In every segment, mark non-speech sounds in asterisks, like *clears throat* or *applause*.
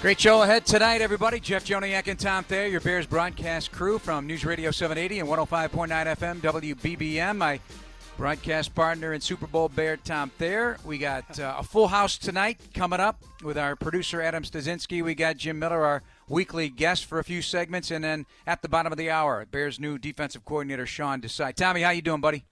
Great show ahead tonight, everybody. Jeff Joniak and Tom Thayer, your Bears broadcast crew from News Radio 780 and 105.9 FM WBBM. My broadcast partner and Super Bowl Bear, Tom Thayer. We got uh, a full house tonight coming up with our producer, Adam Stasinski. We got Jim Miller, our weekly guest for a few segments. And then at the bottom of the hour, Bears' new defensive coordinator, Sean Desai. Tommy, how you doing, buddy?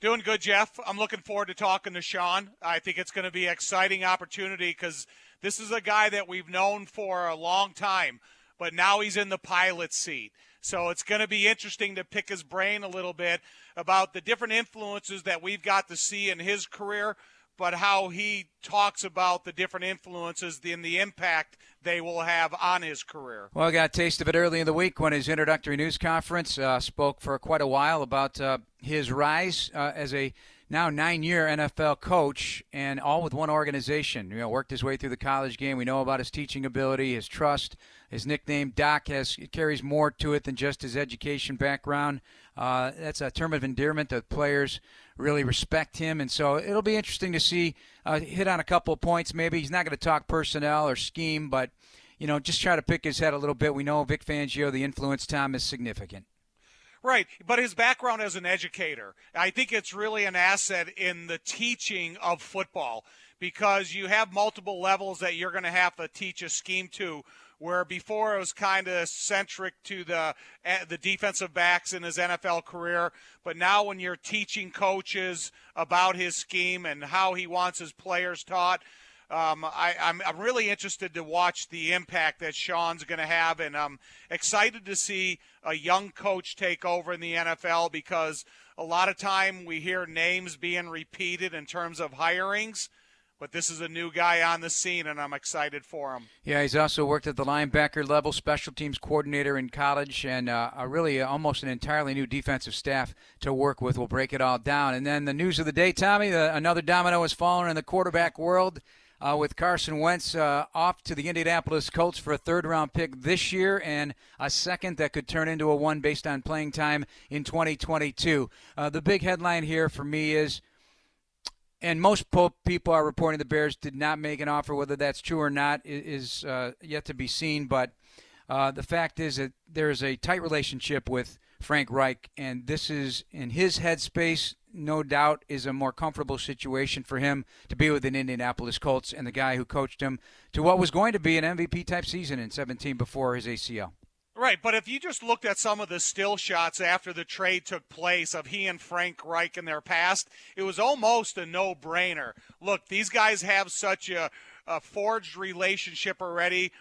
Doing good, Jeff. I'm looking forward to talking to Sean. I think it's going to be an exciting opportunity because – this is a guy that we've known for a long time, but now he's in the pilot seat. So it's going to be interesting to pick his brain a little bit about the different influences that we've got to see in his career, but how he talks about the different influences and the impact they will have on his career. Well, I got a taste of it early in the week when his introductory news conference uh, spoke for quite a while about uh, his rise uh, as a now nine year NFL coach and all with one organization. You know, worked his way through the college game. We know about his teaching ability, his trust. His nickname Doc has carries more to it than just his education background. Uh, that's a term of endearment that players really respect him, and so it'll be interesting to see uh, hit on a couple of points. Maybe he's not going to talk personnel or scheme, but you know, just try to pick his head a little bit. We know Vic Fangio, the influence Tom is significant. Right, but his background as an educator, I think it's really an asset in the teaching of football because you have multiple levels that you're going to have to teach a scheme to. Where before it was kind of centric to the eh, the defensive backs in his NFL career, but now when you're teaching coaches about his scheme and how he wants his players taught, um, I, am really interested to watch the impact that Sean's going to have, and I'm excited to see a young coach take over in the NFL because a lot of time we hear names being repeated in terms of hirings. But this is a new guy on the scene, and I'm excited for him. Yeah, he's also worked at the linebacker level, special teams coordinator in college, and uh, a really uh, almost an entirely new defensive staff to work with. We'll break it all down. And then the news of the day, Tommy, the, another domino has fallen in the quarterback world uh, with Carson Wentz uh, off to the Indianapolis Colts for a third round pick this year and a second that could turn into a one based on playing time in 2022. Uh, the big headline here for me is. And most people are reporting the Bears did not make an offer. Whether that's true or not is uh, yet to be seen. But uh, the fact is that there is a tight relationship with Frank Reich, and this is in his headspace no doubt is a more comfortable situation for him to be with an Indianapolis Colts and the guy who coached him to what was going to be an MVP type season in 17 before his ACL. Right, but if you just looked at some of the still shots after the trade took place of he and Frank Reich in their past, it was almost a no brainer. Look, these guys have such a, a forged relationship already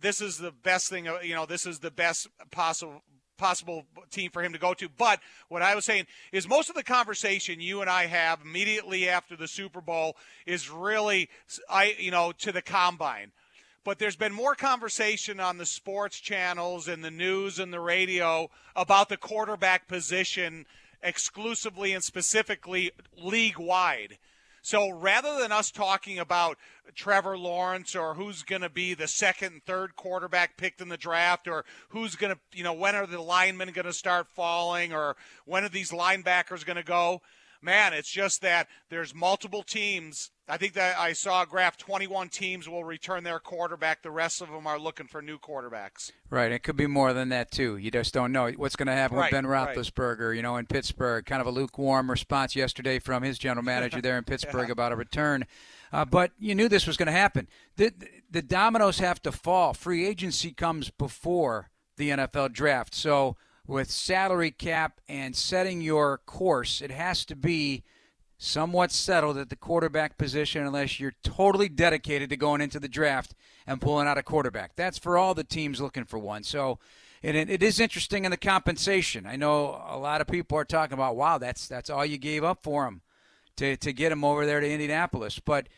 this is the best thing you know this is the best possible possible team for him to go to. But what I was saying is most of the conversation you and I have immediately after the Super Bowl is really I you know to the combine. But there's been more conversation on the sports channels and the news and the radio about the quarterback position exclusively and specifically league wide. So rather than us talking about Trevor Lawrence or who's going to be the second and third quarterback picked in the draft or who's going to, you know, when are the linemen going to start falling or when are these linebackers going to go, man, it's just that there's multiple teams. I think that I saw a graph 21 teams will return their quarterback. The rest of them are looking for new quarterbacks. Right. It could be more than that, too. You just don't know what's going to happen right, with Ben Roethlisberger, right. you know, in Pittsburgh. Kind of a lukewarm response yesterday from his general manager there in *laughs* Pittsburgh yeah. about a return. Uh, but you knew this was going to happen. The, the dominoes have to fall. Free agency comes before the NFL draft. So with salary cap and setting your course, it has to be somewhat settled at the quarterback position unless you're totally dedicated to going into the draft and pulling out a quarterback. That's for all the teams looking for one. So and it, it is interesting in the compensation. I know a lot of people are talking about, wow, that's that's all you gave up for him to, to get him over there to Indianapolis. But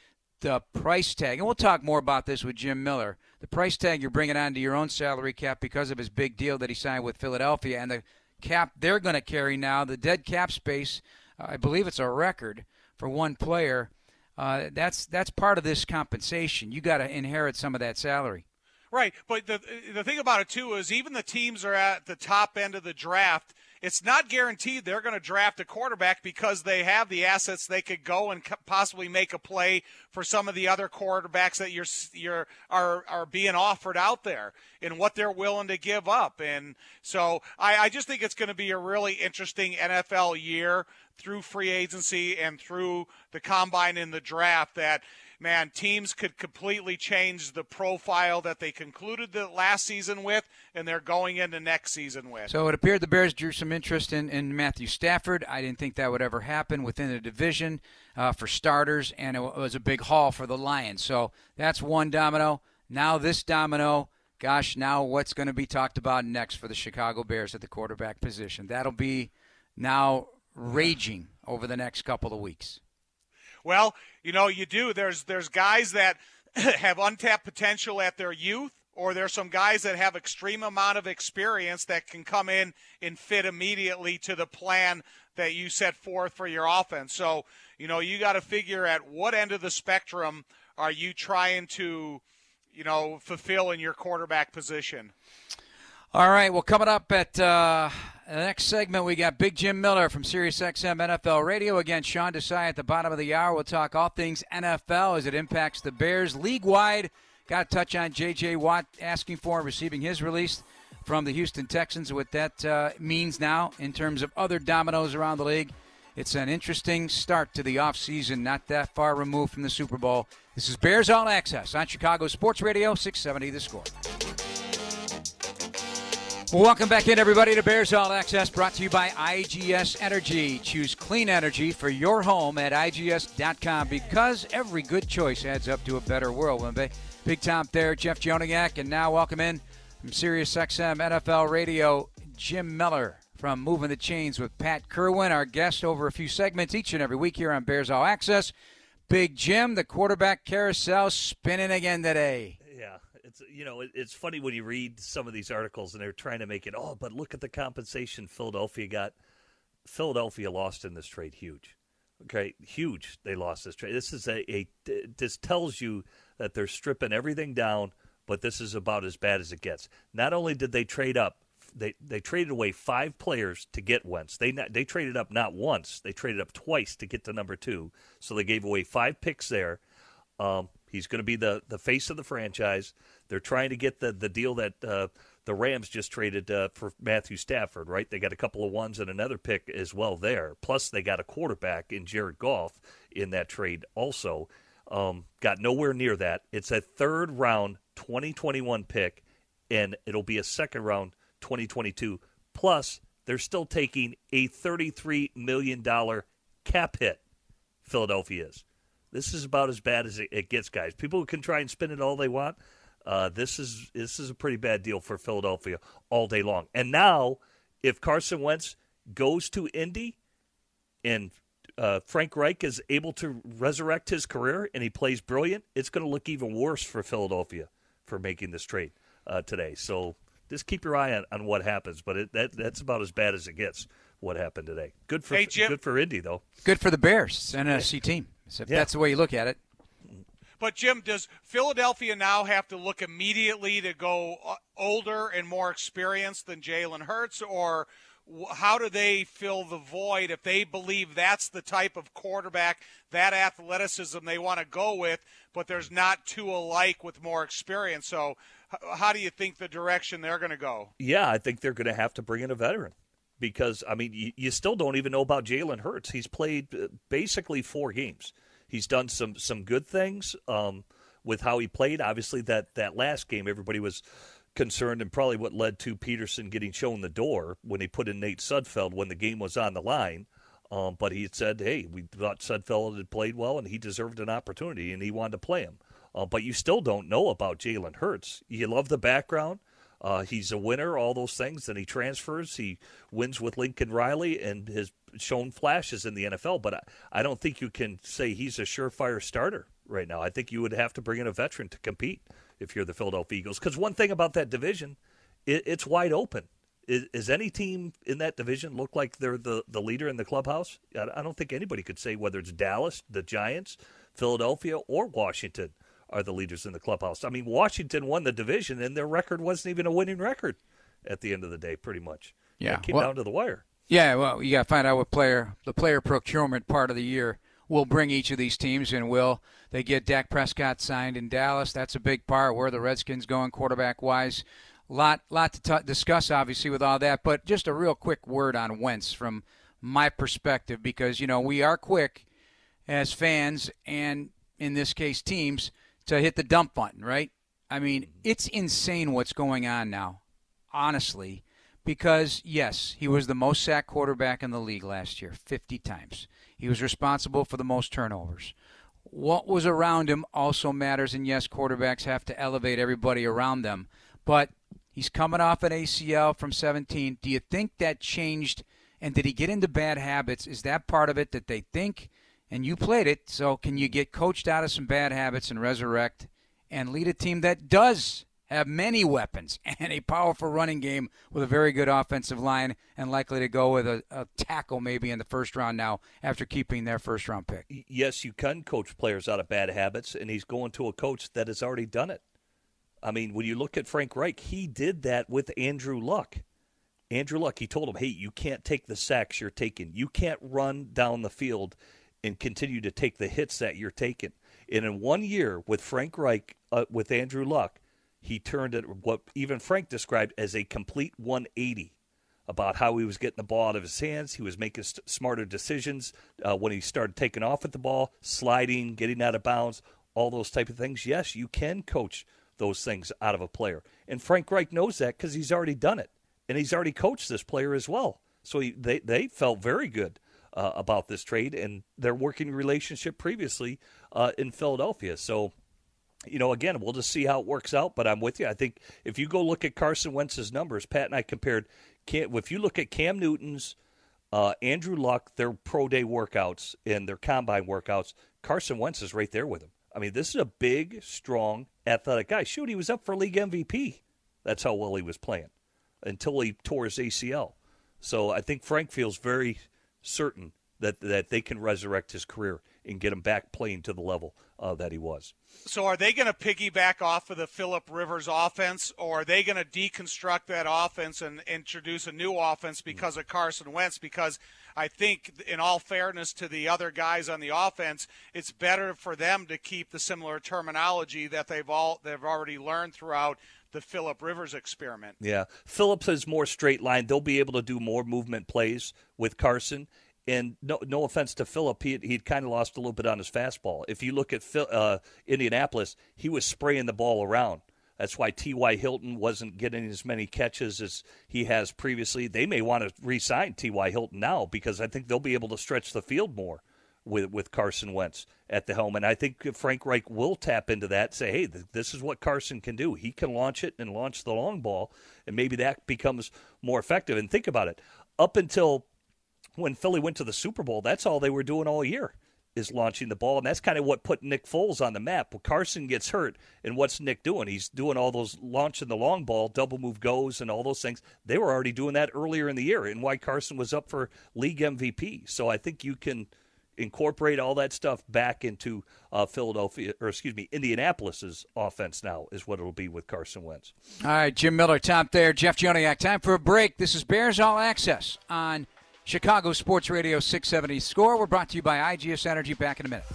the price tag, and we'll talk more about this with Jim Miller, the price tag you're bringing onto your own salary cap because of his big deal that he signed with Philadelphia and the cap they're going to carry now, the dead cap space, uh, I believe it's a record for one player. Uh, that's that's part of this compensation. You got to inherit some of that salary. Right, but the the thing about it too is even the teams are at the top end of the draft it's not guaranteed they're going to draft a quarterback because they have the assets they could go and possibly make a play for some of the other quarterbacks that you're you're are are being offered out there and what they're willing to give up. And so I, I just think it's going to be a really interesting NFL year through free agency and through the combine and the draft that man, teams could completely change the profile that they concluded the last season with, and they're going into next season with. So it appeared the Bears drew some interest in, in Matthew Stafford. I didn't think that would ever happen within the division uh, for starters, and it was a big haul for the Lions. So that's one domino. Now this domino. Gosh, now what's going to be talked about next for the Chicago Bears at the quarterback position? That'll be now raging over the next couple of weeks. Well, you know, you do. There's there's guys that *clears throat* have untapped potential at their youth, or there's some guys that have extreme amount of experience that can come in and fit immediately to the plan that you set forth for your offense. So, you know, you got to figure at what end of the spectrum are you trying to, you know, fulfill in your quarterback position. All right. Well, coming up at uh, the next segment, we got Big Jim Miller from SiriusXM NFL Radio. Again, Sean Desai at the bottom of the hour. We'll talk all things NFL as it impacts the Bears league wide. Got to touch on J.J. Watt asking for and receiving his release from the Houston Texans. What that uh, means now in terms of other dominoes around the league. It's an interesting start to the offseason, not that far removed from the Super Bowl. This is Bears All Access on Chicago Sports Radio, 670 The Score. Welcome back in, everybody, to Bears All Access, brought to you by IGS Energy. Choose clean energy for your home at IGS.com because every good choice adds up to a better world. Big Tom there, Jeff Joniak, and now welcome in from SiriusXM NFL Radio, Jim Miller from Moving the Chains with Pat Kirwan, our guest over a few segments each and every week here on Bears All Access. Big Jim, the quarterback carousel spinning again today it's you know it's funny when you read some of these articles and they're trying to make it oh but look at the compensation Philadelphia got. Philadelphia lost in this trade huge. Okay, huge. They lost this trade. This is a, a this tells you that they're stripping everything down, but this is about as bad as it gets. Not only did they trade up, they they traded away five players to get Wentz. They they traded up not once, they traded up twice to get to number two. So they gave away five picks there. Um, he's going to be the the face of the franchise. They're trying to get the the deal that uh, the Rams just traded uh, for Matthew Stafford, right? They got a couple of ones and another pick as well there. Plus, they got a quarterback in Jared Goff in that trade also. Um, got nowhere near that. It's a third round 2021 pick, and it'll be a second round 2022. Plus, they're still taking a $33 million cap hit. Philadelphia is. This is about as bad as it gets, guys. People can try and spin it all they want. Uh, this is this is a pretty bad deal for Philadelphia all day long. And now, if Carson Wentz goes to Indy, and uh, Frank Reich is able to resurrect his career and he plays brilliant, it's going to look even worse for Philadelphia for making this trade uh, today. So just keep your eye on, on what happens. But it, that that's about as bad as it gets. What happened today? Good for hey, good for Indy though. Good for the Bears, NFC team. So if yeah. that's the way you look at it. But Jim, does Philadelphia now have to look immediately to go uh, older and more experienced than Jalen Hurts, or how do they fill the void if they believe that's the type of quarterback, that athleticism they want to go with, but there's not two alike with more experience? So, how do you think the direction they're going to go? Yeah, I think they're going to have to bring in a veteran because I mean, you, you still don't even know about Jalen Hurts. He's played uh, basically four games. He's done some some good things um, with how he played. Obviously, that that last game, everybody was concerned, and probably what led to Pederson getting shown the door when he put in Nate Sudfeld when the game was on the line. Um, but he said, "Hey, we thought Sudfeld had played well, and he deserved an opportunity, and he wanted to play him." Uh, but you still don't know about Jalen Hurts. You love the background. Uh, he's a winner, all those things. Then he transfers. He wins with Lincoln Riley and has shown flashes in the NFL. But I, I don't think you can say he's a surefire starter right now. I think you would have to bring in a veteran to compete if you're the Philadelphia Eagles. Because one thing about that division, it, it's wide open. Is, is, any team in that division look like they're the, the leader in the clubhouse? I, I don't think anybody could say whether it's Dallas, the Giants, Philadelphia, or Washington are the leaders in the clubhouse. I mean, Washington won the division, and their record wasn't even a winning record at the end of the day, pretty much. Yeah, it came well, down to the wire. Yeah, well, you got to find out what player the player procurement part of the year will bring each of these teams, and will they get Dak Prescott signed in Dallas? That's a big part. Where the Redskins going quarterback wise, lot lot to t- discuss obviously with all that. But just a real quick word on Wentz from my perspective, because you know we are quick as fans and in this case teams to hit the dump button, right? I mean, mm-hmm. it's insane what's going on now, honestly, because yes, he was the most sacked quarterback in the league last year, 50 times. He was responsible for the most turnovers. What was around him also matters, and yes, quarterbacks have to elevate everybody around them. But he's coming off an ACL from 17. Do you think that changed? And did he get into bad habits? Is that part of it that they think? And you played it, so can you get coached out of some bad habits and resurrect and lead a team that does have many weapons *laughs* and a powerful running game with a very good offensive line and likely to go with a, a, tackle maybe in the first round now after keeping their first round pick. Yes, you can coach players out of bad habits, and he's going to a coach that has already done it. I mean, when you look at Frank Reich, he did that with Andrew Luck. Andrew Luck, he told him, hey, you can't take the sacks you're taking. You can't run down the field and continue to take the hits that you're taking. And in one year with Frank Reich, uh, with Andrew Luck, he turned it what even Frank described as a complete 180 about how he was getting the ball out of his hands. He was making st- smarter decisions uh, when he started taking off at the ball, sliding, getting out of bounds, all those type of things. Yes, you can coach those things out of a player, and Frank Reich knows that because he's already done it, and he's already coached this player as well. So he, they they felt very good uh, about this trade and their working relationship previously uh, in Philadelphia. So you know, again, we'll just see how it works out. But I'm with you. I think if you go look at Carson Wentz's numbers, Pat and I compared. If you look at Cam Newton's, uh, Andrew Luck, their pro day workouts and their combine workouts, Carson Wentz is right there with him. I mean, this is a big, strong, athletic guy. Shoot, he was up for league MVP. That's how well he was playing until he tore his ACL. So I think Frank feels very certain that that they can resurrect his career and get him back playing to the level uh, that he was. So, are they going to piggyback off of the Philip Rivers offense, or are they going to deconstruct that offense and introduce a new offense because of Carson Wentz? Because I think, in all fairness to the other guys on the offense, it's better for them to keep the similar terminology that they've all they've already learned throughout the Philip Rivers experiment. Yeah, Phillips is more straight line. They'll be able to do more movement plays with Carson. And no, no offense to Philip, he he'd kind of lost a little bit on his fastball. If you look at Phil, uh, Indianapolis, he was spraying the ball around. That's why T.Y. Hilton wasn't getting as many catches as he has previously. They may want to re-sign T.Y. Hilton now because I think they'll be able to stretch the field more with with Carson Wentz at the helm. And I think Frank Reich will tap into that. Say, hey, this is what Carson can do. He can launch it and launch the long ball, and maybe that becomes more effective. And think about it. Up until when Philly went to the Super Bowl, that's all they were doing all year is launching the ball, and that's kind of what put Nick Foles on the map. When Carson gets hurt, and what's Nick doing? He's doing all those launching the long ball, double move goes, and all those things. They were already doing that earlier in the year, and why Carson was up for league MVP. So I think you can incorporate all that stuff back into uh, Philadelphia, or excuse me, Indianapolis's offense now is what it'll be with Carson Wentz. All right, Jim Miller, top there, Jeff Joniak. Time for a break. This is Bears All Access on Chicago Sports Radio 670 Score. We're brought to you by IGS Energy. Back in a minute.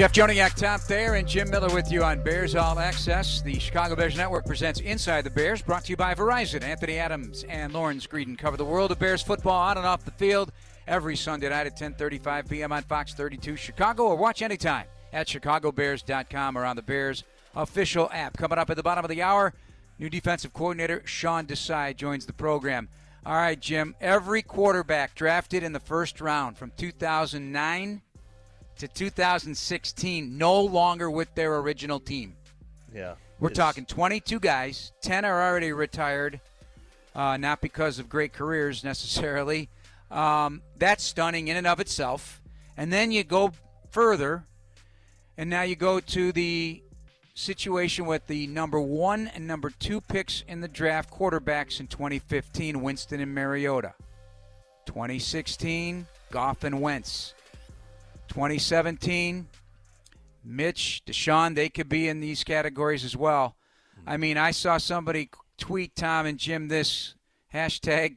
Jeff Joniak, top there, and Jim Miller with you on Bears All Access. The Chicago Bears Network presents Inside the Bears, brought to you by Verizon. Anthony Adams and Lawrence Greedon cover the world of Bears football on and off the field every Sunday night at 10:35 p.m. on Fox 32 Chicago, or watch anytime at chicagobears.com or on the Bears official app. Coming up at the bottom of the hour. New defensive coordinator Sean Desai joins the program. All right, Jim. Every quarterback drafted in the first round from 2009 to 2016 no longer with their original team. Yeah. We're talking 22 guys. 10 are already retired, uh, not because of great careers necessarily. Um, that's stunning in and of itself. And then you go further And now you go to the situation with the number one and number two picks in the draft quarterbacks in 2015, Winston and Mariota. 2016, Goff and Wentz. 2017, Mitch, Deshaun, they could be in these categories as well. I mean, I saw somebody tweet Tom and Jim this hashtag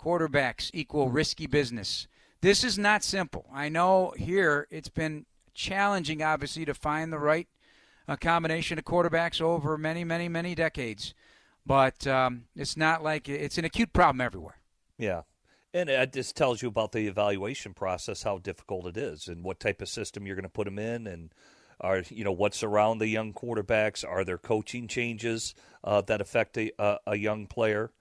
quarterbacks equal risky business. This is not simple. I know here it's been challenging, obviously, to find the right uh, combination of quarterbacks over many, many, many decades. But um, it's not like it's an acute problem everywhere. Yeah. And it just tells you about the evaluation process, how difficult it is, and what type of system you're going to put them in, and are you know what's around the young quarterbacks? Are there coaching changes uh, that affect a, a, a young player?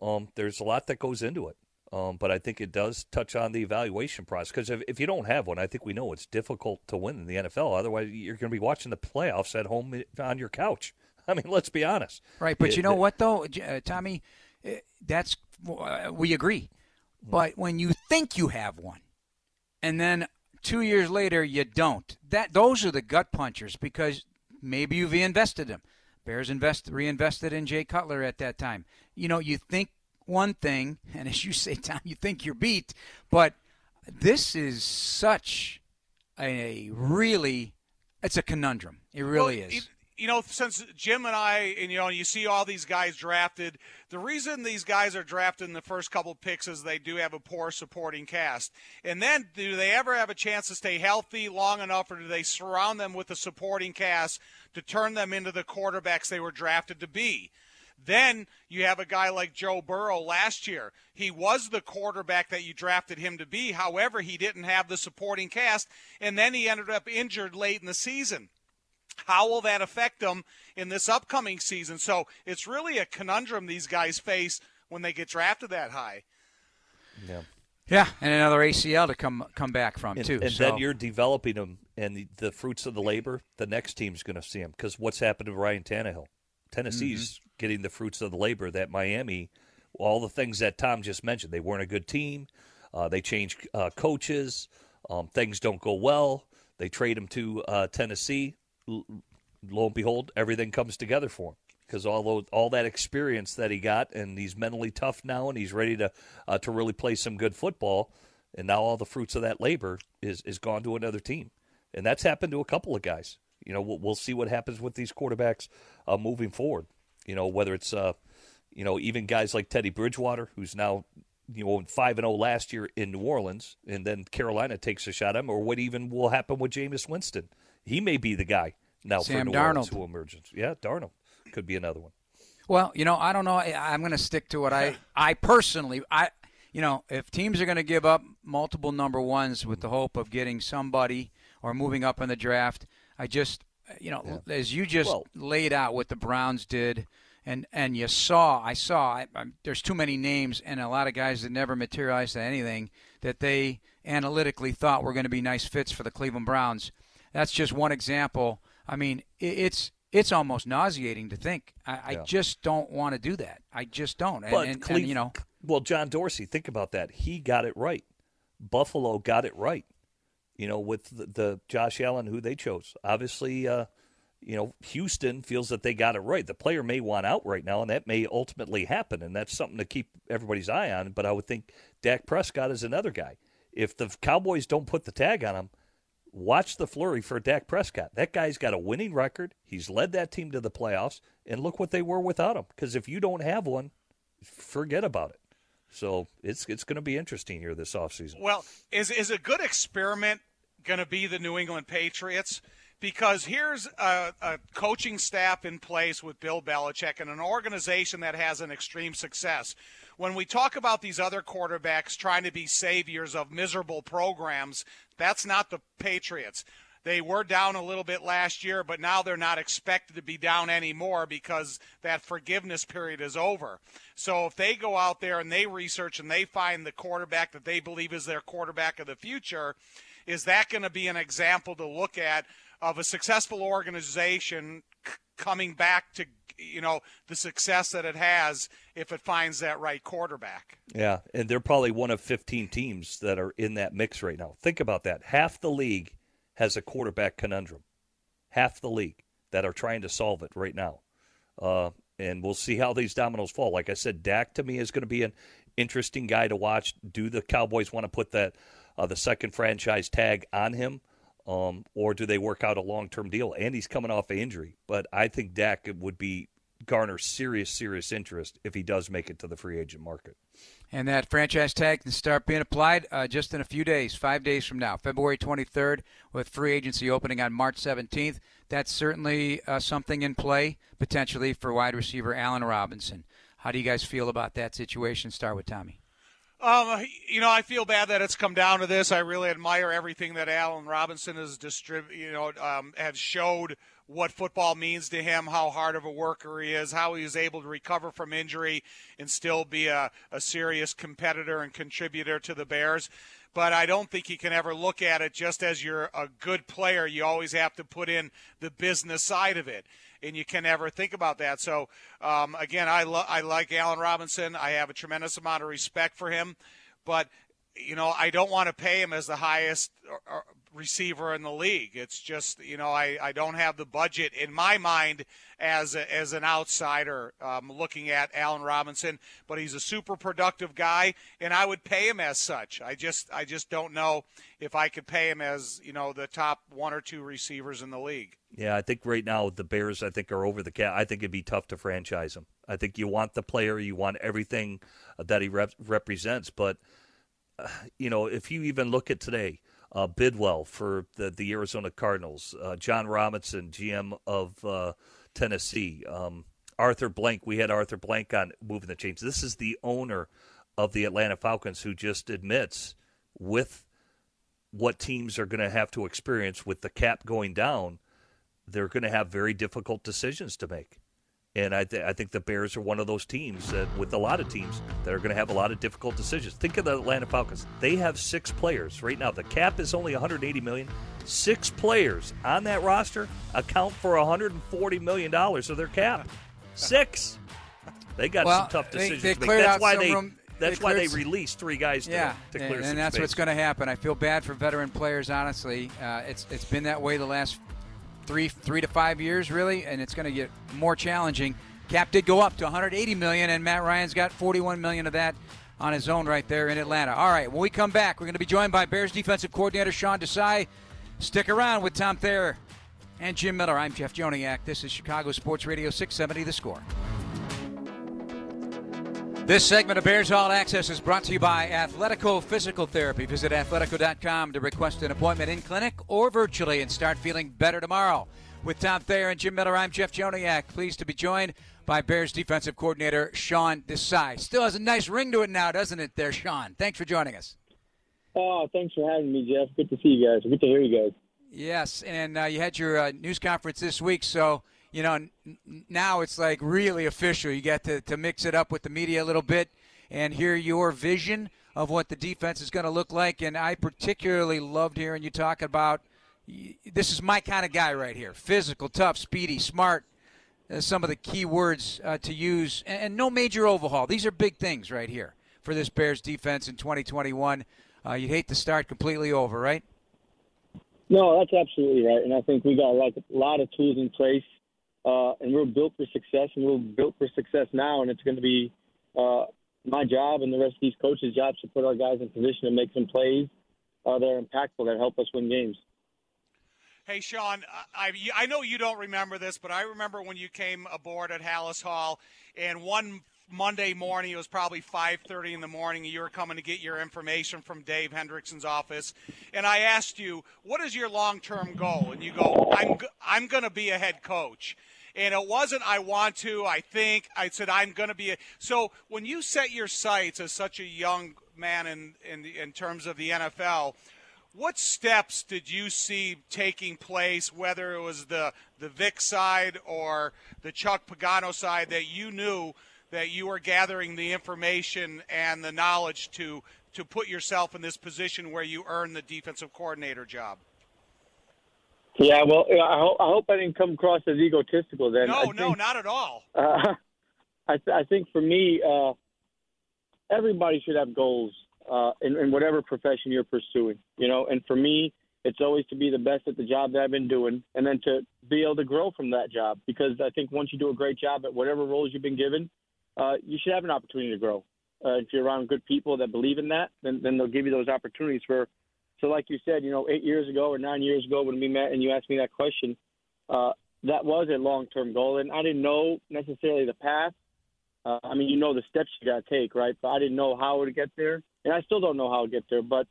Um, there's a lot that goes into it. Um, but I think it does touch on the evaluation process because if, if you don't have one, I think we know it's difficult to win in the NFL. Otherwise, you're going to be watching the playoffs at home on your couch. *laughs* I mean, let's be honest. Right, but it, you know it, what though, uh, Tommy, eh, that's uh, we agree. But when you think you have one, and then two years later you don't, that those are the gut punchers because maybe you've invested them. Bears invest reinvested in Jay Cutler at that time. You know, you think one thing, *laughs* and as you say, Tom, you think you're beat, but this is such a really it's a conundrum. It really well, is. It, you know, since Jim and I, and you know, you see all these guys drafted. The reason these guys are drafted in the first couple picks is they do have a poor supporting cast. And then, do they ever have a chance to stay healthy long enough, or do they surround them with a supporting cast to turn them into the quarterbacks they were drafted to be? Then you have a guy like Joe Burrow last year. He was the quarterback that you drafted him to be. However, he didn't have the supporting cast, and then he ended up injured late in the season. How will that affect them in this upcoming season? So it's really a conundrum these guys face when they get drafted that high. Yeah. Yeah, and another ACL to come come back from and, too. And so. then you're developing them, and the, the fruits of the labor. The next team's going to see them because what's happened to Ryan Tannehill? Tennessee's mm-hmm. getting the fruits of the labor that Miami, all the things that Tom just mentioned. They weren't a good team. Uh, they changed uh, coaches. Um, things don't go well. They trade him to uh, Tennessee. Lo and behold, everything comes together for him because all all that experience that he got, and he's mentally tough now, and he's ready to uh, to really play some good football. And now all the fruits of that labor is is gone to another team, and that's happened to a couple of guys. You know, we'll, we'll see what happens with these quarterbacks uh, moving forward. You know, whether it's uh, you know even guys like Teddy Bridgewater, who's now you know five and zero oh last year in New Orleans, and then Carolina takes a shot at him, or what even will happen with Jameis Winston? He may be the guy now Sam for New Darnold. Orleans who emerges. Yeah, Darnold could be another one. Well, you know, I don't know. I'm going to stick to what I *laughs* I personally I you know, if teams are going to give up multiple number ones with the hope of getting somebody or moving up in the draft, I just, you know, yeah. as you just well, laid out what the Browns did, and and you saw, I saw, I, I, there's too many names and a lot of guys that never materialized to anything that they analytically thought were going to be nice fits for the Cleveland Browns. That's just one example. I mean, it's it's almost nauseating to think. I, yeah. I just don't want to do that. I just don't. And, but and, Cleve, and, you know, well, John Dorsey, think about that. He got it right. Buffalo got it right you know, with the, the Josh Allen who they chose. Obviously, uh, you know, Houston feels that they got it right. The player may want out right now, and that may ultimately happen, and that's something to keep everybody's eye on. But I would think Dak Prescott is another guy. If the Cowboys don't put the tag on him, watch the flurry for Dak Prescott. That guy's got a winning record. He's led that team to the playoffs, and look what they were without him. Because if you don't have one, forget about it. So it's it's going to be interesting here this offseason. Well, is is a good experiment going to be the New England Patriots because here's a, a, coaching staff in place with Bill Belichick and an organization that has an extreme success. When we talk about these other quarterbacks trying to be saviors of miserable programs, that's not the Patriots. They were down a little bit last year, but now they're not expected to be down anymore because that forgiveness period is over. So if they go out there and they research and they find the quarterback that they believe is their quarterback of the future, is that going to be an example to look at of a successful organization c- coming back to you know the success that it has if it finds that right quarterback. Yeah, and they're probably one of 15 teams that are in that mix right now. Think about that. Half the league has a quarterback conundrum. half the league that are trying to solve it right now. Uh, and we'll see how these dominoes fall. Like I said, Dak to me is going to be an interesting guy to watch. Do the Cowboys want to put that uh, the second franchise tag on him, um, or do they work out a long term deal? And he's coming off an injury, but I think Dak would be garner serious, serious interest if he does make it to the free agent market. And that franchise tag can start being applied uh, just in a few days, five days from now, February 23rd, with free agency opening on March 17th. That's certainly uh, something in play potentially for wide receiver Allen Robinson. How do you guys feel about that situation? Start with Tommy. Um, you know, I feel bad that it's come down to this. I really admire everything that Allen Robinson has distrib- you know, um, has showed what football means to him, how hard of a worker he is, how he is able to recover from injury and still be a, a serious competitor and contributor to the Bears. But I don't think you can ever look at it just as you're a good player. You always have to put in the business side of it and you can never think about that. So um, again, I lo- I like Allen Robinson. I have a tremendous amount of respect for him, but you know I don't want to pay him as the highest receiver in the league. It's just you know I, I don't have the budget in my mind as a, as an outsider um, looking at Allen Robinson, but he's a super productive guy, and I would pay him as such. I just I just don't know if I could pay him as you know the top one or two receivers in the league. Yeah, I think right now the Bears I think are over the cap. I think it'd be tough to franchise him. I think you want the player, you want everything that he rep- represents, but uh, you know if you even look at today uh, Bidwill for the, the Arizona Cardinals, uh, Jon Robinson, GM of uh, Tennessee, um, Arthur Blank. We had Arthur Blank on moving the chains. This is the owner of the Atlanta Falcons who just admits with what teams are going to have to experience with the cap going down, they're going to have very difficult decisions to make. And I, th- I think the Bears are one of those teams that, with a lot of teams, that are going to have a lot of difficult decisions. Think of the Atlanta Falcons. They have six players right now. The cap is only 180 million. Six players on that roster account for 140 million dollars of their cap. Six. They got well, some tough decisions they, they to make. That's why they. Room, that's they why they released three guys to, yeah, to clear and, and that's space. what's going to happen. I feel bad for veteran players. Honestly, uh, it's it's been that way the last three three to five years, really, and it's going to get more challenging. Cap did go up to 180 million, and Matt Ryan's got 41 million of that on his own right there in Atlanta. All right, when we come back, we're going to be joined by Bears defensive coordinator Sean Desai. Stick around with Tom Thayer and Jim Miller. I'm Jeff Joniak. This is Chicago Sports Radio 670 The Score. This segment of Bears All Access is brought to you by Athletico Physical Therapy. Visit athletico.com to request an appointment in clinic or virtually and start feeling better tomorrow. With Tom Thayer and Jim Miller, I'm Jeff Joniak. Pleased to be joined by Bears defensive coordinator Sean Desai. Still has a nice ring to it now, doesn't it, there, Sean? Thanks for joining us. Oh, thanks for having me, Jeff. Good to see you guys. Good to hear you guys. Yes, and uh, you had your uh, news conference this week, so you know now it's like really official. You get to, to mix it up with the media a little bit and hear your vision of what the defense is going to look like. And I particularly loved hearing you talk about this is my kind of guy right here: physical, tough, speedy, smart, uh, some of the key words uh, to use, and, and, no major overhaul. These are big things right here for this Bears defense in 2021. Uh, you'd hate to start completely over, right? No, that's absolutely right, and I think we got like a lot of tools in place, uh, and we're built for success, and we're built for success now, and it's going to be uh, my job and the rest of these coaches' jobs to put our guys in position to make some plays uh, that are impactful that help us win games. Hey, Sean, I, I know you don't remember this, but I remember when you came aboard at Halas Hall, and one Monday morning, it was probably 5:30 in the morning, and you were coming to get your information from Dave Hendrickson's office, and I asked you, "What is your long-term goal?" And you go, "I'm I'm going to be a head coach." And it wasn't I want to, I think. I said I'm going to be a. So when you set your sights as such a young man in in in terms of the NFL, what steps did you see taking place, whether it was the, the Vic side or the Chuck Pagano side, that you knew that you were gathering the information and the knowledge to, to put yourself in this position where you earn the defensive coordinator job? Yeah, well, I hope I, hope I didn't come across as egotistical then. No, think, no, not at all. Uh, *laughs* I, th- I think for me, uh, everybody should have goals uh, in, in whatever profession you're pursuing. You know, and for me, it's always to be the best at the job that I've been doing, and then to be able to grow from that job. Because I think once you do a great job at whatever roles you've been given, uh, you should have an opportunity to grow. Uh, if you're around good people that believe in that, then then they'll give you those opportunities for. So, like you said, you know, eight years ago or nine years ago when we met and you asked me that question, uh, that was a long-term goal, and I didn't know necessarily the path. Uh, I mean, you know the steps you got to take, right? But I didn't know how to get there, and I still don't know how to get there. But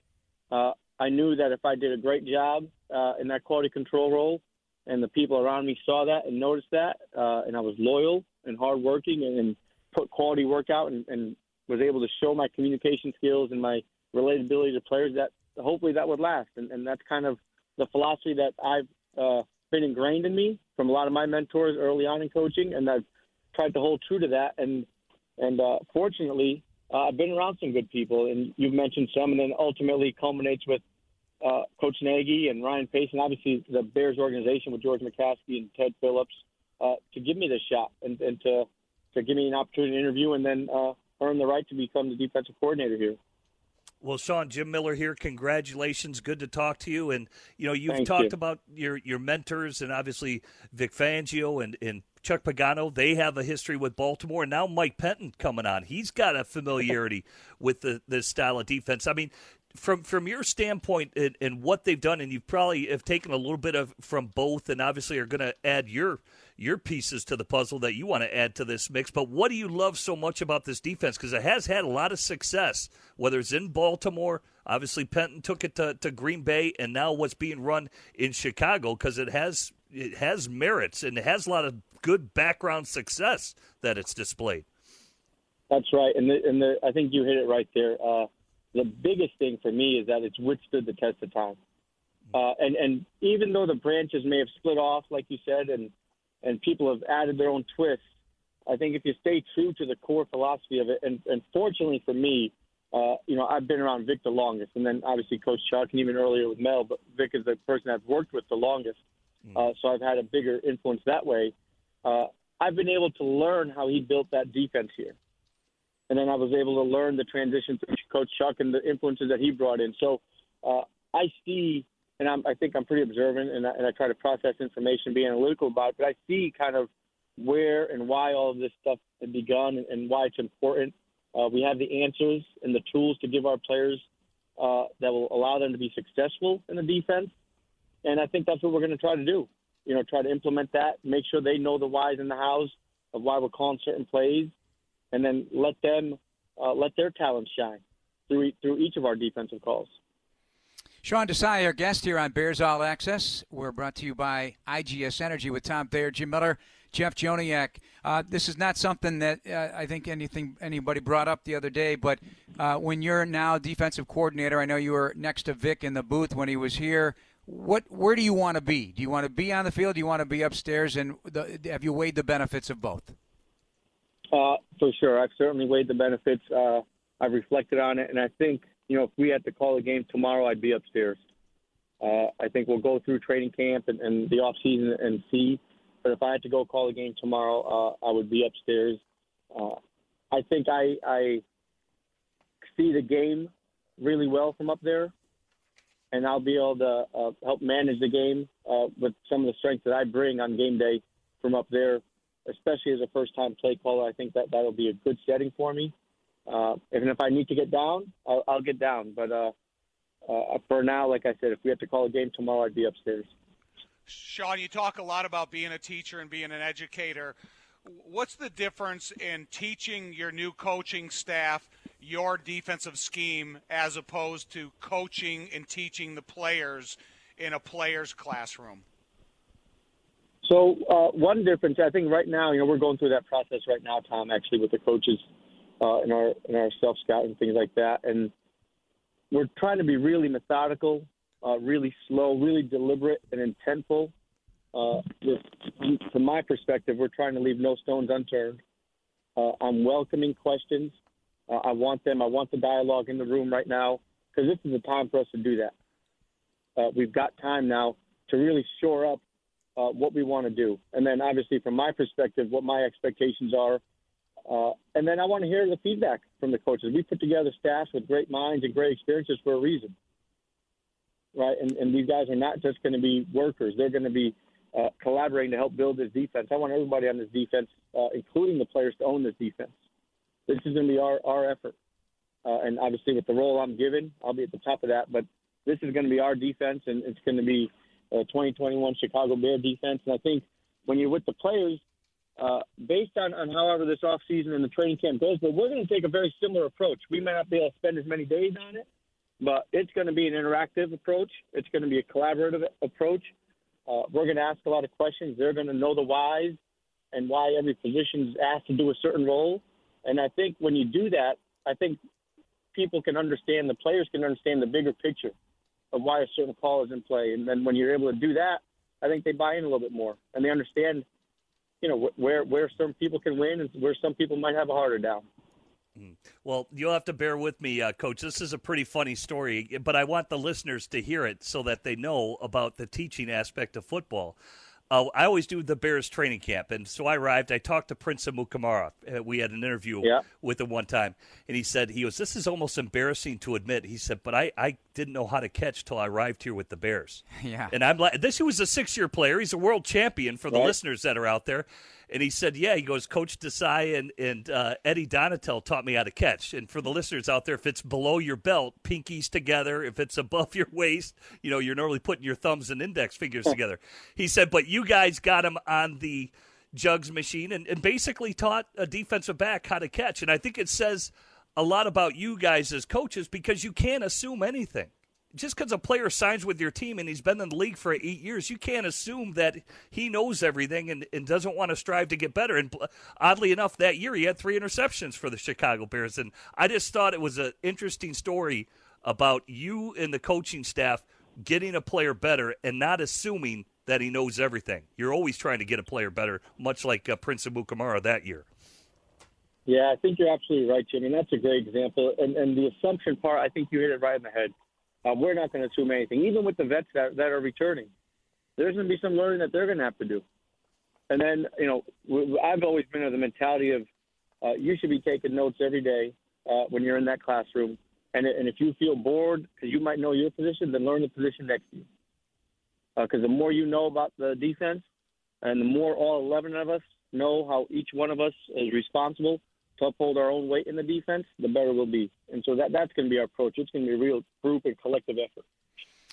uh, I knew that if I did a great job uh, in that quality control role, and the people around me saw that and noticed that, uh, and I was loyal and hardworking and, and put quality work out and, and was able to show my communication skills and my relatability to players, that hopefully that would last. And, and that's kind of the philosophy that I've uh, been ingrained in me from a lot of my mentors early on in coaching, and I've tried to hold true to that. And and uh, fortunately, uh, I've been around some good people, and you've mentioned some, and then ultimately culminates with uh, Coach Nagy and Ryan Pace, and obviously the Bears organization with George McCaskey and Ted Phillips uh, to give me this shot and, and to to give me an opportunity to interview and then uh, earn the right to become the defensive coordinator here. Well, Sean, Jim Miller here. Congratulations. Good to talk to you. And you know, you've Thank talked you. about your your mentors and obviously Vic Fangio and and Chuck Pagano. They have a history with Baltimore, and now Mike Pettine coming on. He's got a familiarity *laughs* with the this style of defense. I mean, from from your standpoint and, and what they've done, and you probably have taken a little bit of from both, and obviously are going to add your your pieces to the puzzle that you want to add to this mix. But what do you love so much about this defense? Because it has had a lot of success, whether it's in Baltimore. Obviously, Pettine took it to, to Green Bay, and now what's being run in Chicago because it has it has merits and it has a lot of good background success that it's displayed. That's right, and the, and the, I think you hit it right there. Uh, the biggest thing for me is that it's withstood the test of time. Uh, and and even though the branches may have split off, like you said, and and people have added their own twists, I think if you stay true to the core philosophy of it, and, and fortunately for me, uh, you know, I've been around Vic the longest, and then obviously Coach Chuck, and even earlier with Mel, but Vic is the person I've worked with the longest, uh, so I've had a bigger influence that way. Uh, I've been able to learn how he built that defense here, and then I was able to learn the transition to Coach Chuck and the influences that he brought in. So uh, I see, and I'm, I think I'm pretty observant, and I, and I try to process information, be analytical about it. But I see kind of where and why all of this stuff had begun, and, and why it's important. Uh, we have the answers and the tools to give our players uh, that will allow them to be successful in the defense, and I think that's what we're going to try to do. You know, try to implement that, make sure they know the whys and the hows of why we're calling certain plays, and then let them uh, let their talents shine through through each of our defensive calls. Sean Desai, our guest here on Bears All Access. We're brought to you by IGS Energy with Tom Thayer, Jim Miller, Jeff Joniak. Uh, this is not something that uh, I think anything anybody brought up the other day, but uh, when you're now defensive coordinator, I know you were next to Vic in the booth when he was here. What, where do you want to be? Do you want to be on the field? Do you want to be upstairs? And the, have you weighed the benefits of both? Uh, for sure, I've certainly weighed the benefits. Uh, I've reflected on it, and I think you know if we had to call a game tomorrow, I'd be upstairs. Uh, I think we'll go through training camp and, and the off season and see. But if I had to go call a game tomorrow, uh, I would be upstairs. Uh, I think I, I see the game really well from up there, and I'll be able to uh, help manage the game uh, with some of the strengths that I bring on game day from up there especially as a first time play caller, I think that that'll be a good setting for me. Uh, and if I need to get down, I'll, I'll get down. But uh, uh, for now, like I said, if we have to call a game tomorrow, I'd be upstairs. Sean, you talk a lot about being a teacher and being an educator. What's the difference in teaching your new coaching staff your defensive scheme as opposed to coaching and teaching the players in a player's classroom? So uh, one difference, I think, right now, you know, we're going through that process right now, Tom, actually, with the coaches uh, in our in our self scout and things like that, and we're trying to be really methodical, uh, really slow, really deliberate and intentful. Uh, with, from my perspective, we're trying to leave no stones unturned. Uh, I'm welcoming questions. Uh, I want them. I want the dialogue in the room right now because this is the time for us to do that. Uh, we've got time now to really shore up uh, what we want to do. And then, obviously, from my perspective, what my expectations are. Uh, and then I want to hear the feedback from the coaches. We put together staffs with great minds and great experiences for a reason. right? And, and these guys are not just going to be workers; they're going to be uh, collaborating to help build this defense. I want everybody on this defense, uh, including the players, to own this defense. This is going to be our our effort, uh, and obviously with the role I'm given, I'll be at the top of that. But this is going to be our defense, and it's going to be a 2021 Chicago Bear defense. And I think when you're with the players, uh, based on, on however this offseason and the training camp goes, but we're going to take a very similar approach. We may not be able to spend as many days on it, but it's going to be an interactive approach. It's going to be a collaborative approach. Uh, we're going to ask a lot of questions. They're going to know the whys and why every position is asked to do a certain role. And I think when you do that, I think people can understand, the players can understand the bigger picture of why a certain call is in play. And then when you're able to do that, I think they buy in a little bit more and they understand, you know, where where some people can win and where some people might have a harder down. Mm. Well, you'll have to bear with me, uh, Coach. This is a pretty funny story, but I want the listeners to hear it so that they know about the teaching aspect of football uh, I always do the Bears training camp, and so I arrived. I talked to Prince Amukamara. Uh, we had an interview yeah. with him one time, and he said he goes, "This is almost embarrassing to admit." He said, "But I, I didn't know how to catch till I arrived here with the Bears." *laughs* Yeah, and I'm like, "This He was a six year player. He's a world champion for the right. listeners that are out there." And he said, "Yeah." He goes, "Coach Desai and and uh, Eddie Donatel taught me how to catch." And for the listeners out there, if it's below your belt, pinkies together. If it's above *laughs* your waist, you know you're normally putting your thumbs and index fingers together. He said, "But you guys got him on the jugs machine and, and basically taught a defensive back how to catch." And I think it says a lot about you guys as coaches because you can't assume anything just because a player signs with your team and he's been in the league for eight years, you can't assume that he knows everything and, and doesn't want to strive to get better. And oddly enough, that year he had three interceptions for the Chicago Bears. And I just thought it was an interesting story about you and the coaching staff getting a player better and not assuming that he knows everything. You're always trying to get a player better, much like uh, Prince Amukamara that year. Yeah, I think you're absolutely right, Jimmy. That's a great example. And, and the assumption part, I think you hit it right in the head. Uh, we're not going to assume anything, even with the vets that, that are returning. There's going to be some learning that they're going to have to do. And then, you know, I've always been of the mentality of uh, you should be taking notes every day uh, when you're in that classroom. And, and if you feel bored because you might know your position, then learn the position next to you. Because uh, the more you know about the defense, and the more all 11 of us know how each one of us is responsible to uphold our own weight in the defense, the better we'll be. And so that that's going to be our approach. It's going to be a real group and collective effort.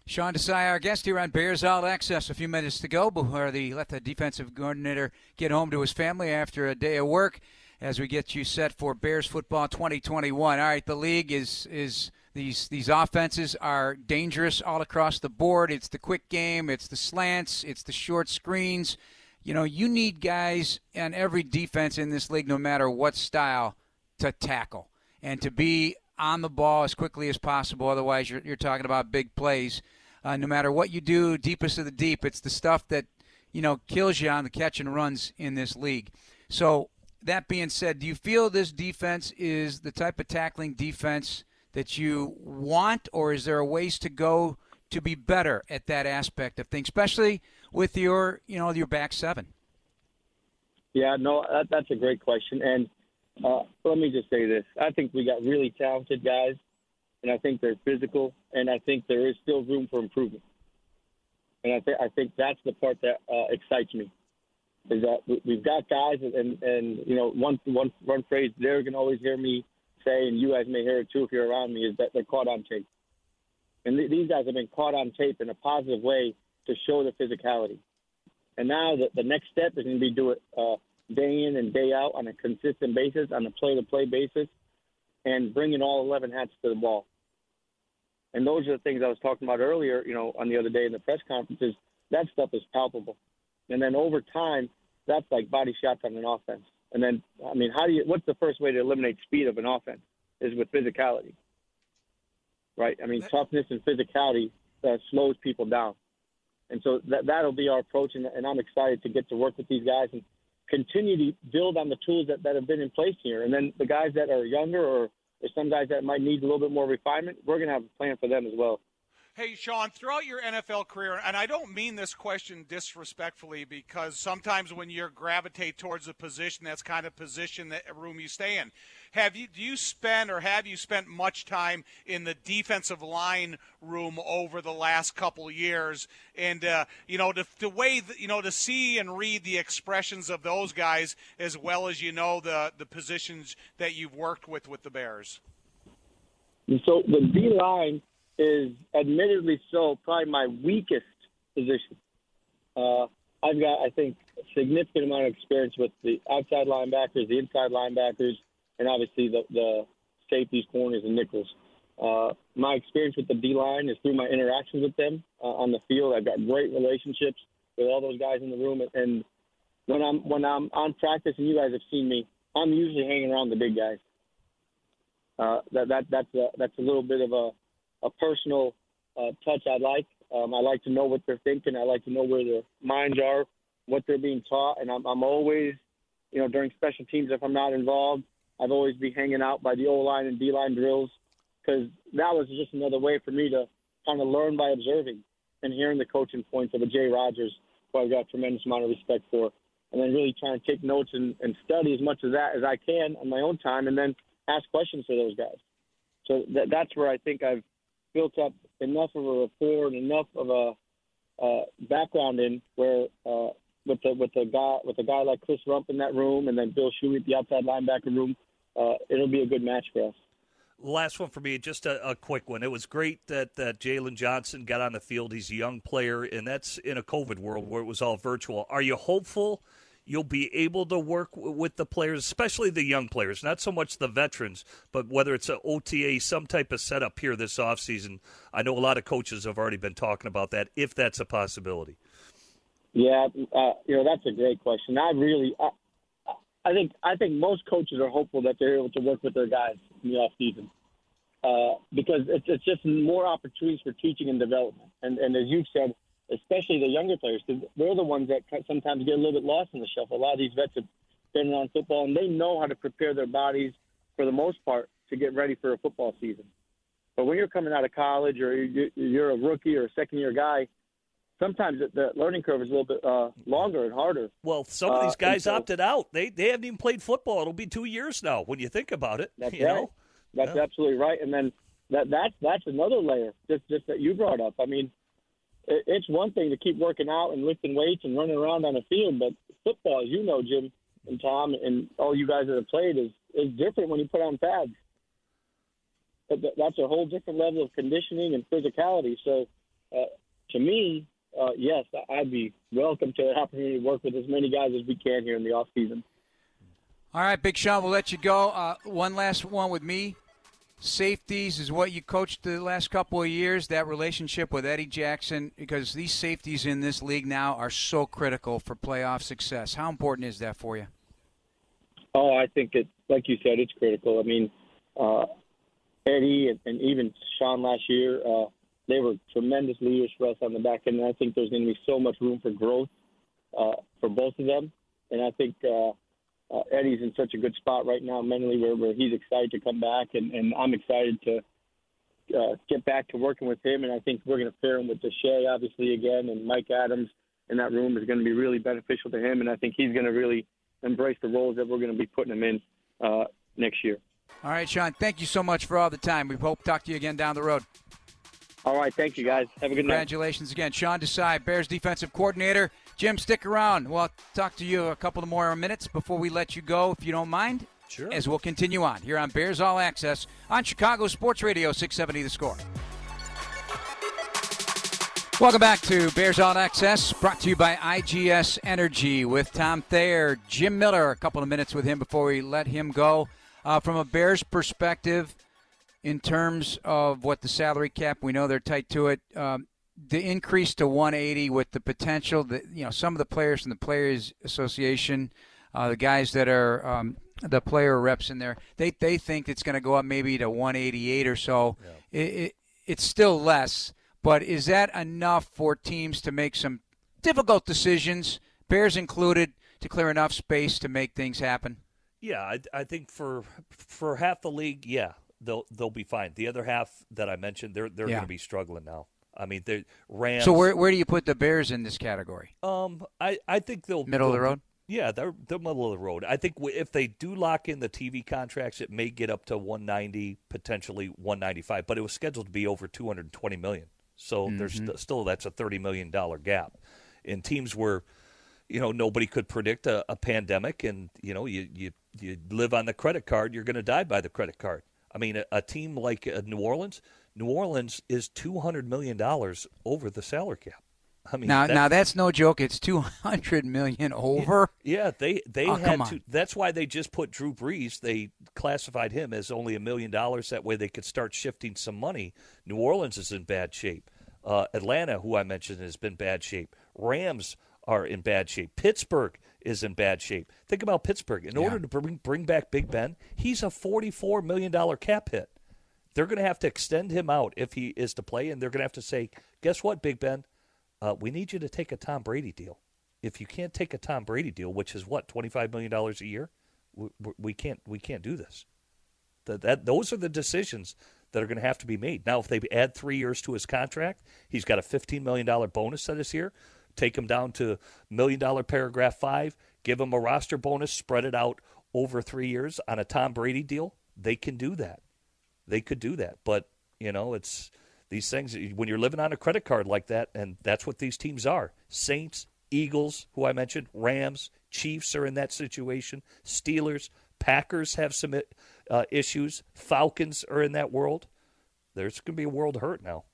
Sean Desai, our guest here on Bears All Access. A few minutes to go before the let the defensive coordinator get home to his family after a day of work. As we get you set for Bears football 2021. All right, the league is is these these offenses are dangerous all across the board. It's the quick game, it's the slants, it's the short screens you know, you need guys on every defense in this league, no matter what style, to tackle and to be on the ball as quickly as possible. Otherwise, you're, you're talking about big plays. Uh, no matter what you do, deepest of the deep, it's the stuff that you know kills you on the catch and runs in this league. So that being said, do you feel this defense is the type of tackling defense that you want, or is there ways to go to be better at that aspect of things, especially with your, you know, your back seven? Yeah, no, that, that's a great question. And uh, let me just say this: I think we got really talented guys, and I think they're physical, and I think there is still room for improvement. And I think I think that's the part that uh, excites me is that we've got guys, and and you know, one one one phrase Derek can always hear me say, and you guys may hear it too if you're around me, is that they're caught on tape. And th- these guys have been caught on tape in a positive way to show the physicality. And now the, the next step is going to be do it uh, day in and day out on a consistent basis, on a play-to-play basis, and bringing all 11 hats to the ball. And those are the things I was talking about earlier, you know, on the other day in the press conferences. That stuff is palpable. And then over time, that's like body shots on an offense. And then, I mean, how do you? What's the first way to eliminate speed of an offense? Is with physicality, right? I mean, toughness and physicality uh, slows people down. And so that that'll be our approach, and, and I'm excited to get to work with these guys and continue to build on the tools that, that have been in place here. And then the guys that are younger or, or some guys that might need a little bit more refinement, we're going to have a plan for them as well. Hey, Sean, throughout your NFL career, and I don't mean this question disrespectfully because sometimes when you gravitate towards a position, that's kind of position that room you stay in. Have you do you spend or have you spent much time in the defensive line room over the last couple years? And uh, you know, the, the way you know to see and read the expressions of those guys as well as you know the the positions that you've worked with with the Bears. So the D line is admittedly so probably my weakest position. Uh, I've got, I think, a significant amount of experience with the outside linebackers, the inside linebackers, and obviously the, the safeties, corners, and nickels. Uh, my experience with the D line is through my interactions with them uh, on the field. I've got great relationships with all those guys in the room, and when I'm when I'm on practice, and you guys have seen me, I'm usually hanging around the big guys. Uh, that that that's a, that's a little bit of a a personal uh, touch I like. Um, I like to know what they're thinking. I like to know where their minds are, what they're being taught, and I'm, I'm always, you know, during special teams if I'm not involved, I've always be hanging out by the O line and D line drills because that was just another way for me to kind of learn by observing and hearing the coaching points of a Jay Rodgers, who I've got a tremendous amount of respect for, and then really trying to take notes and, and study as much of that as I can on my own time, and then ask questions to those guys. So that, that's where I think I've built up enough of a rapport and enough of a uh, background in where uh, with the with a guy with a guy like Chris Rumph in that room, and then Bill Shuey at the outside linebacker room, uh, it'll be a good match for us. Last one for me, just a, a quick one. It was great that, that Jaylon Johnson got on the field. He's a young player, and that's in a COVID world where it was all virtual. Are you hopeful you'll be able to work with the players, especially the young players, not so much the veterans, but whether it's an OTA, some type of setup here this offseason. I know a lot of coaches have already been talking about that, if that's a possibility. Yeah, uh, you know that's a great question. I really, I, I think, I think most coaches are hopeful that they're able to work with their guys in the off season uh, because it's, it's just more opportunities for teaching and development. And, and as you've said, especially the younger players, because they're the ones that sometimes get a little bit lost in the shuffle. A lot of these vets have been around football, and they know how to prepare their bodies for the most part to get ready for a football season. But when you're coming out of college or you're a rookie or a second year guy, sometimes the learning curve is a little bit uh, longer and harder. Well, some of these uh, guys so, opted out. They they haven't even played football. It'll be two years now when you think about it. That's *laughs* you right. Know? That's yeah. absolutely right. And then that that's that's another layer just just that you brought up. I mean, it's one thing to keep working out and lifting weights and running around on a field, but football, as you know, Jim and Tom and all you guys that have played, is is different when you put on pads. That's a whole different level of conditioning and physicality. So, uh, to me, uh, yes, I'd be welcome to the opportunity to work with as many guys as we can here in the off season. All right, Big Sean, we'll let you go. Uh, one last one with me safeties is what you coached the last couple of years, that relationship with Eddie Jackson, because these safeties in this league now are so critical for playoff success. How important is that for you? Oh, I think it, like you said, it's critical. I mean, uh, Eddie and, and even Sean last year, uh, they were tremendous leaders for us on the back end. And I think there's going to be so much room for growth uh, for both of them. And I think uh, uh, Eddie's in such a good spot right now mentally where, where he's excited to come back, and, and I'm excited to uh, get back to working with him. And I think we're going to pair him with Deshea, obviously, again, and Mike Adams in that room is going to be really beneficial to him. And I think he's going to really embrace the roles that we're going to be putting him in uh, next year. All right, Sean, thank you so much for all the time. We hope to talk to you again down the road. All right, thank you guys. Have a good Congratulations night. Congratulations again. Sean Desai, Bears defensive coordinator. Jim, stick around. We'll talk to you a couple of more minutes before we let you go, if you don't mind. Sure. As we'll continue on here on Bears All Access on Chicago Sports Radio 670 The Score. Welcome back to Bears All Access, brought to you by IGS Energy with Tom Thayer, Jim Miller. A couple of minutes with him before we let him go. Uh, from a Bears perspective, in terms of what the salary cap, we know they're tight to it. Um, the increase to 180 with the potential that you know some of the players from the Players Association, uh, the guys that are um, the player reps in there, they they think it's going to go up maybe to 188 or so. Yeah. It, it, it's still less, but is that enough for teams to make some difficult decisions, Bears included, to clear enough space to make things happen? Yeah, I, I think for for half the league, yeah, they'll they'll be fine. The other half that I mentioned, they're they're yeah. going to be struggling now. I mean, the Rams. So where where do you put the Bears in this category? Um, I I think they'll middle they'll, of the road. Yeah, they're they're middle of the road. I think if they do lock in the TV contracts, it may get up to 190, potentially 195. But it was scheduled to be over 220 million. So mm-hmm. there's st- still that's a 30 million dollar gap. In teams where, you know, nobody could predict a, a pandemic, and you know, you you you live on the credit card, you're going to die by the credit card. I mean, a, a team like uh, New Orleans, New Orleans is 200 million dollars over the salary cap. I mean, now that's, now that's no joke. It's two hundred million *laughs* over. Yeah, they they oh, had to. That's why they just put Drew Brees. They classified him as only a million dollars. That way they could start shifting some money. New Orleans is in bad shape. Uh, Atlanta, who I mentioned, has been bad shape. Rams are in bad shape. Pittsburgh is in bad shape. Think about Pittsburgh. In yeah. order to bring bring back Big Ben, he's a forty four million dollar cap hit. They're going to have to extend him out if he is to play, and they're going to have to say, "Guess what, Big Ben? uh, we need you to take a Tom Brady deal. If you can't take a Tom Brady deal, which is what twenty five million dollars a year, we, we, can't we can't do this. That, that those are the decisions that are going to have to be made. Now, if they add three years to his contract, he's got a fifteen million dollar bonus this year. Take him down to million dollar paragraph five. Give him a roster bonus, spread it out over three years on a Tom Brady deal. They can do that. They could do that, but you know it's these things, when you're living on a credit card like that, and that's what these teams are Saints, Eagles, who I mentioned, Rams, Chiefs are in that situation, Steelers, Packers have some uh, issues, Falcons are in that world. There's going to be a world hurt now.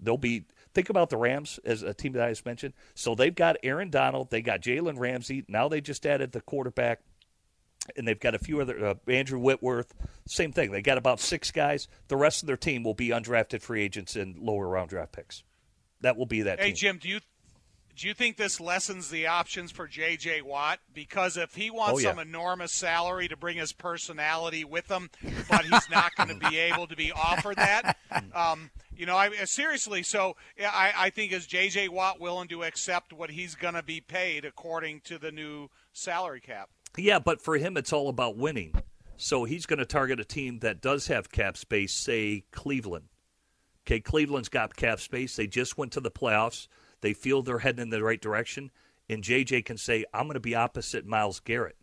They'll be think about the Rams as a team that I just mentioned. So they've got Aaron Donald, they got Jalen Ramsey. Now they just added the quarterback and they've got a few other uh, Andrew Whitworth. Same thing. They got about six guys. The rest of their team will be undrafted free agents and lower round draft picks. That will be that. Hey team. Jim, do you do you think this lessens the options for J.J. Watt? Because if he wants oh, yeah. some enormous salary to bring his personality with him, but he's not going to be *laughs* able to be offered that, um, you know, I seriously. So I, I think is J.J. Watt willing to accept what he's going to be paid according to the new salary cap? Yeah, but for him, it's all about winning. So he's going to target a team that does have cap space, say Cleveland. Okay, Cleveland's got cap space. They just went to the playoffs. They feel they're heading in the right direction. And JJ can say, I'm going to be opposite Myles Garrett.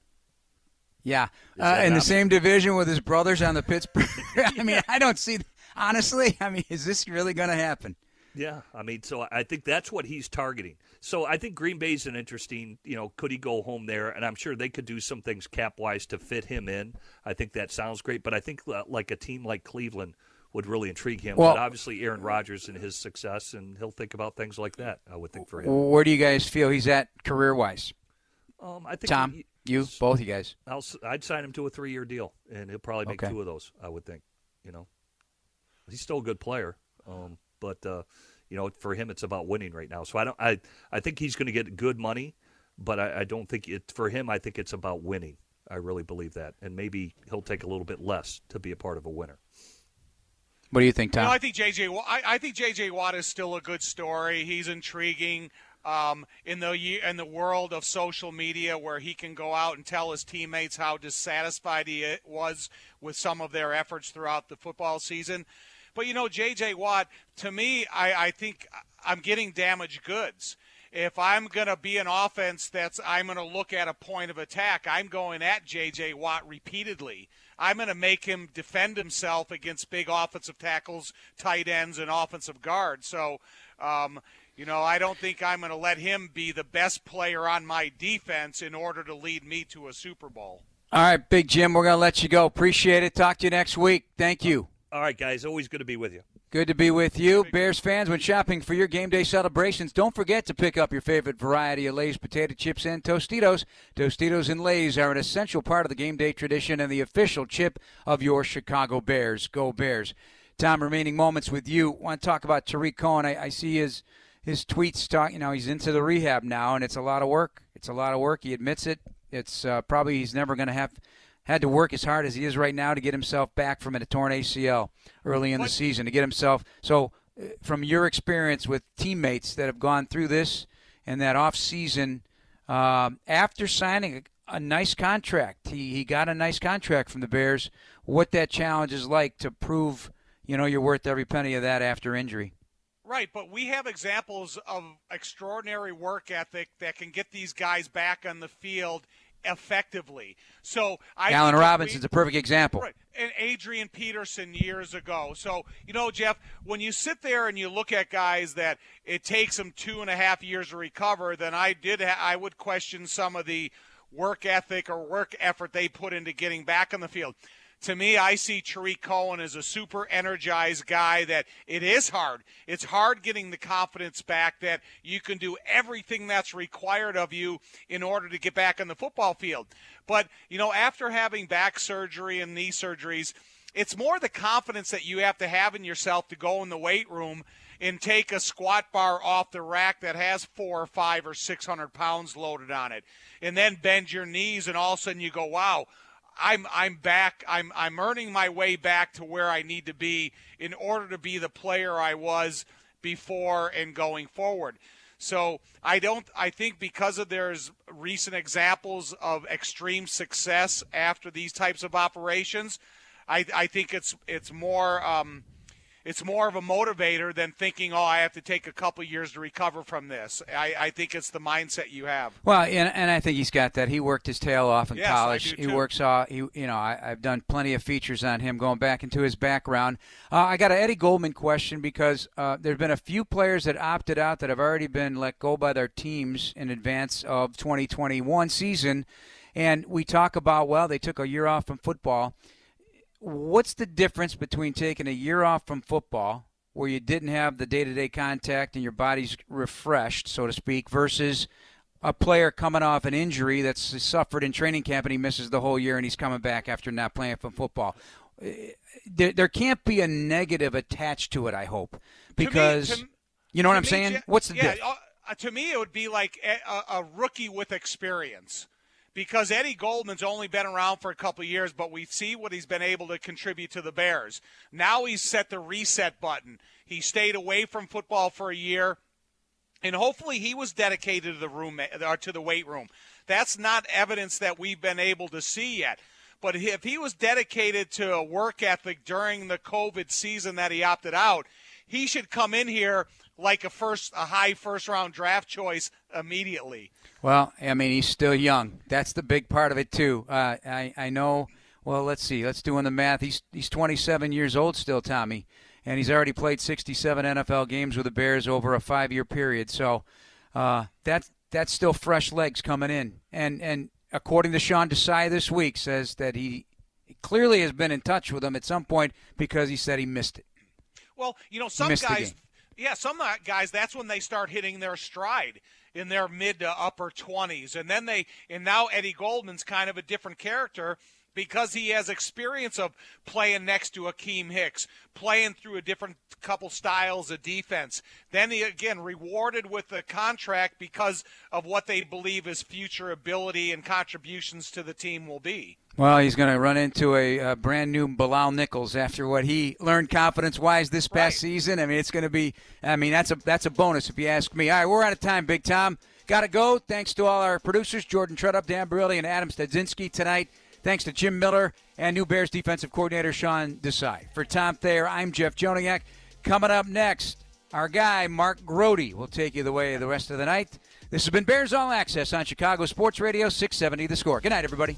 Yeah, uh, in the same division with his brothers on the Pittsburgh. *laughs* *laughs* I mean, I don't see. Honestly, I mean, is this really going to happen? Yeah, I mean, so I think that's what he's targeting. So I think Green Bay's an interesting, you know, could he go home there? And I'm sure they could do some things cap wise to fit him in. I think that sounds great, but I think uh, like a team like Cleveland would really intrigue him. Well, but obviously Aaron Rodgers and his success, and he'll think about things like that. I would think for him. Where do you guys feel he's at career wise? Um, I think Tom, he, you, both you guys. i would sign him to a three year deal, and he'll probably make okay. two of those. I would think. You know, he's still a good player, um, but. Uh, you know, for him, it's about winning right now. So I don't. I I think he's going to get good money, but I, I don't think it for him. I think it's about winning. I really believe that, and maybe he'll take a little bit less to be a part of a winner. What do you think, Tom? You know, I think JJ. I, I think JJ Watt is still a good story. He's intriguing. Um, in the in the world of social media, where he can go out and tell his teammates how dissatisfied he was with some of their efforts throughout the football season. But you know, J.J. Watt, to me, I, I think I'm getting damaged goods. If I'm going to be an offense that's I'm going to look at a point of attack, I'm going at J.J. Watt repeatedly. I'm going to make him defend himself against big offensive tackles, tight ends, and offensive guards. So, um, you know, I don't think I'm going to let him be the best player on my defense in order to lead me to a Super Bowl. All right, Big Jim, we're going to let you go. Appreciate it. Talk to you next week. Thank you. All right, guys. Always good to be with you. Good to be with you. Bears fans, when shopping for your game day celebrations, don't forget to pick up your favorite variety of Lay's potato chips and Tostitos. Tostitos and Lay's are an essential part of the game day tradition and the official chip of your Chicago Bears. Go Bears. Tom, remaining moments with you. I Want to talk about Tarik Cohen. I, I see his his tweets talk. You know, he's into the rehab now, and it's a lot of work. It's a lot of work. He admits it. It's uh, probably he's never going to have had to work as hard as he is right now to get himself back from a torn ACL early in the season to get himself. So, uh, from your experience with teammates that have gone through this and that off season, um, after signing a, a, nice contract, he he got a nice contract from the Bears. What that challenge is like to prove, you know, you're worth every penny of that after injury. Right, but we have examples of extraordinary work ethic that can get these guys back on the field effectively. So I Allen Robinson's we, a perfect example. Right. And Adrian Peterson years ago. So, you know, Jeff, when you sit there and you look at guys that it takes them two and a half years to recover, then I did ha- I would question some of the work ethic or work effort they put into getting back on the field to me, I see Tarik Cohen as a super energized guy that it is hard. It's hard getting the confidence back that you can do everything that's required of you in order to get back on the football field. But, you know, after having back surgery and knee surgeries, it's more the confidence that you have to have in yourself to go in the weight room and take a squat bar off the rack that has four or five or six hundred pounds loaded on it, and then bend your knees, and all of a sudden you go, wow, I'm I'm back. I'm I'm earning my way back to where I need to be in order to be the player I was before and going forward. So I don't. I think because of there's recent examples of extreme success after these types of operations, I, I think it's it's more. Um, it's more of a motivator than thinking, oh, I have to take a couple years to recover from this. I, I, think it's the mindset you have. Well, and, and I think he's got that. He worked his tail off in yes, college. He works off. He, you know, I, have done plenty of features on him going back into his background. Uh, I got an Eddie Goldman question because uh, there've been a few players that opted out that have already been let go by their teams in advance of 2021 season, and we talk about well, they took a year off from football what's the difference between taking a year off from football where you didn't have the day-to-day contact and your body's refreshed so to speak versus a player coming off an injury that's suffered in training camp and he misses the whole year and he's coming back after not playing from football? There, there can't be a negative attached to it i hope because to me, to, you know what i'm me, saying? What's the yeah, difference uh, to me it would be like a, a rookie with experience because Eddie Goldman's only been around for a couple years, but we see what he's been able to contribute to the Bears. Now he's set the reset button. He stayed away from football for a year, and hopefully he was dedicated to the room or uh, to the weight room. That's not evidence that we've been able to see yet. But if he was dedicated to a work ethic during the COVID season that he opted out, he should come in here like a first a high first round draft choice immediately. Well, I mean, he's still young. That's the big part of it too. Uh, I I know. Well, let's see. Let's do in the math. He's he's 27 years old still, Tommy, and he's already played 67 NFL games with the Bears over a five-year period. So uh, that's that's still fresh legs coming in. And and according to Sean Desai this week, says that he clearly has been in touch with him at some point because he said he missed it. Well, you know, some guys, yeah, some guys, that's when they start hitting their stride in their mid to upper 20s. And then they, and now Eddie Goldman's kind of a different character because he has experience of playing next to Akiem Hicks, playing through a different couple styles of defense. Then he again rewarded with a contract because of what they believe his future ability and contributions to the team will be. Well, he's going to run into a, a, brand new Bilal Nichols after what he learned confidence-wise this past right. season. I mean, it's going to be. I mean, that's a that's a bonus if you ask me. All right, we're out of time, Big Tom. Got to go. Thanks to all our producers, Jordan Trudup, Dan Barilli, and Adam Stadzinski tonight. Thanks to Jim Miller and new Bears defensive coordinator Sean Desai. For Tom Thayer, I'm Jeff Joniak. Coming up next, our guy Mark Grote will take you the way the rest of the night. This has been Bears All Access on Chicago Sports Radio 670 The Score. Good night, everybody.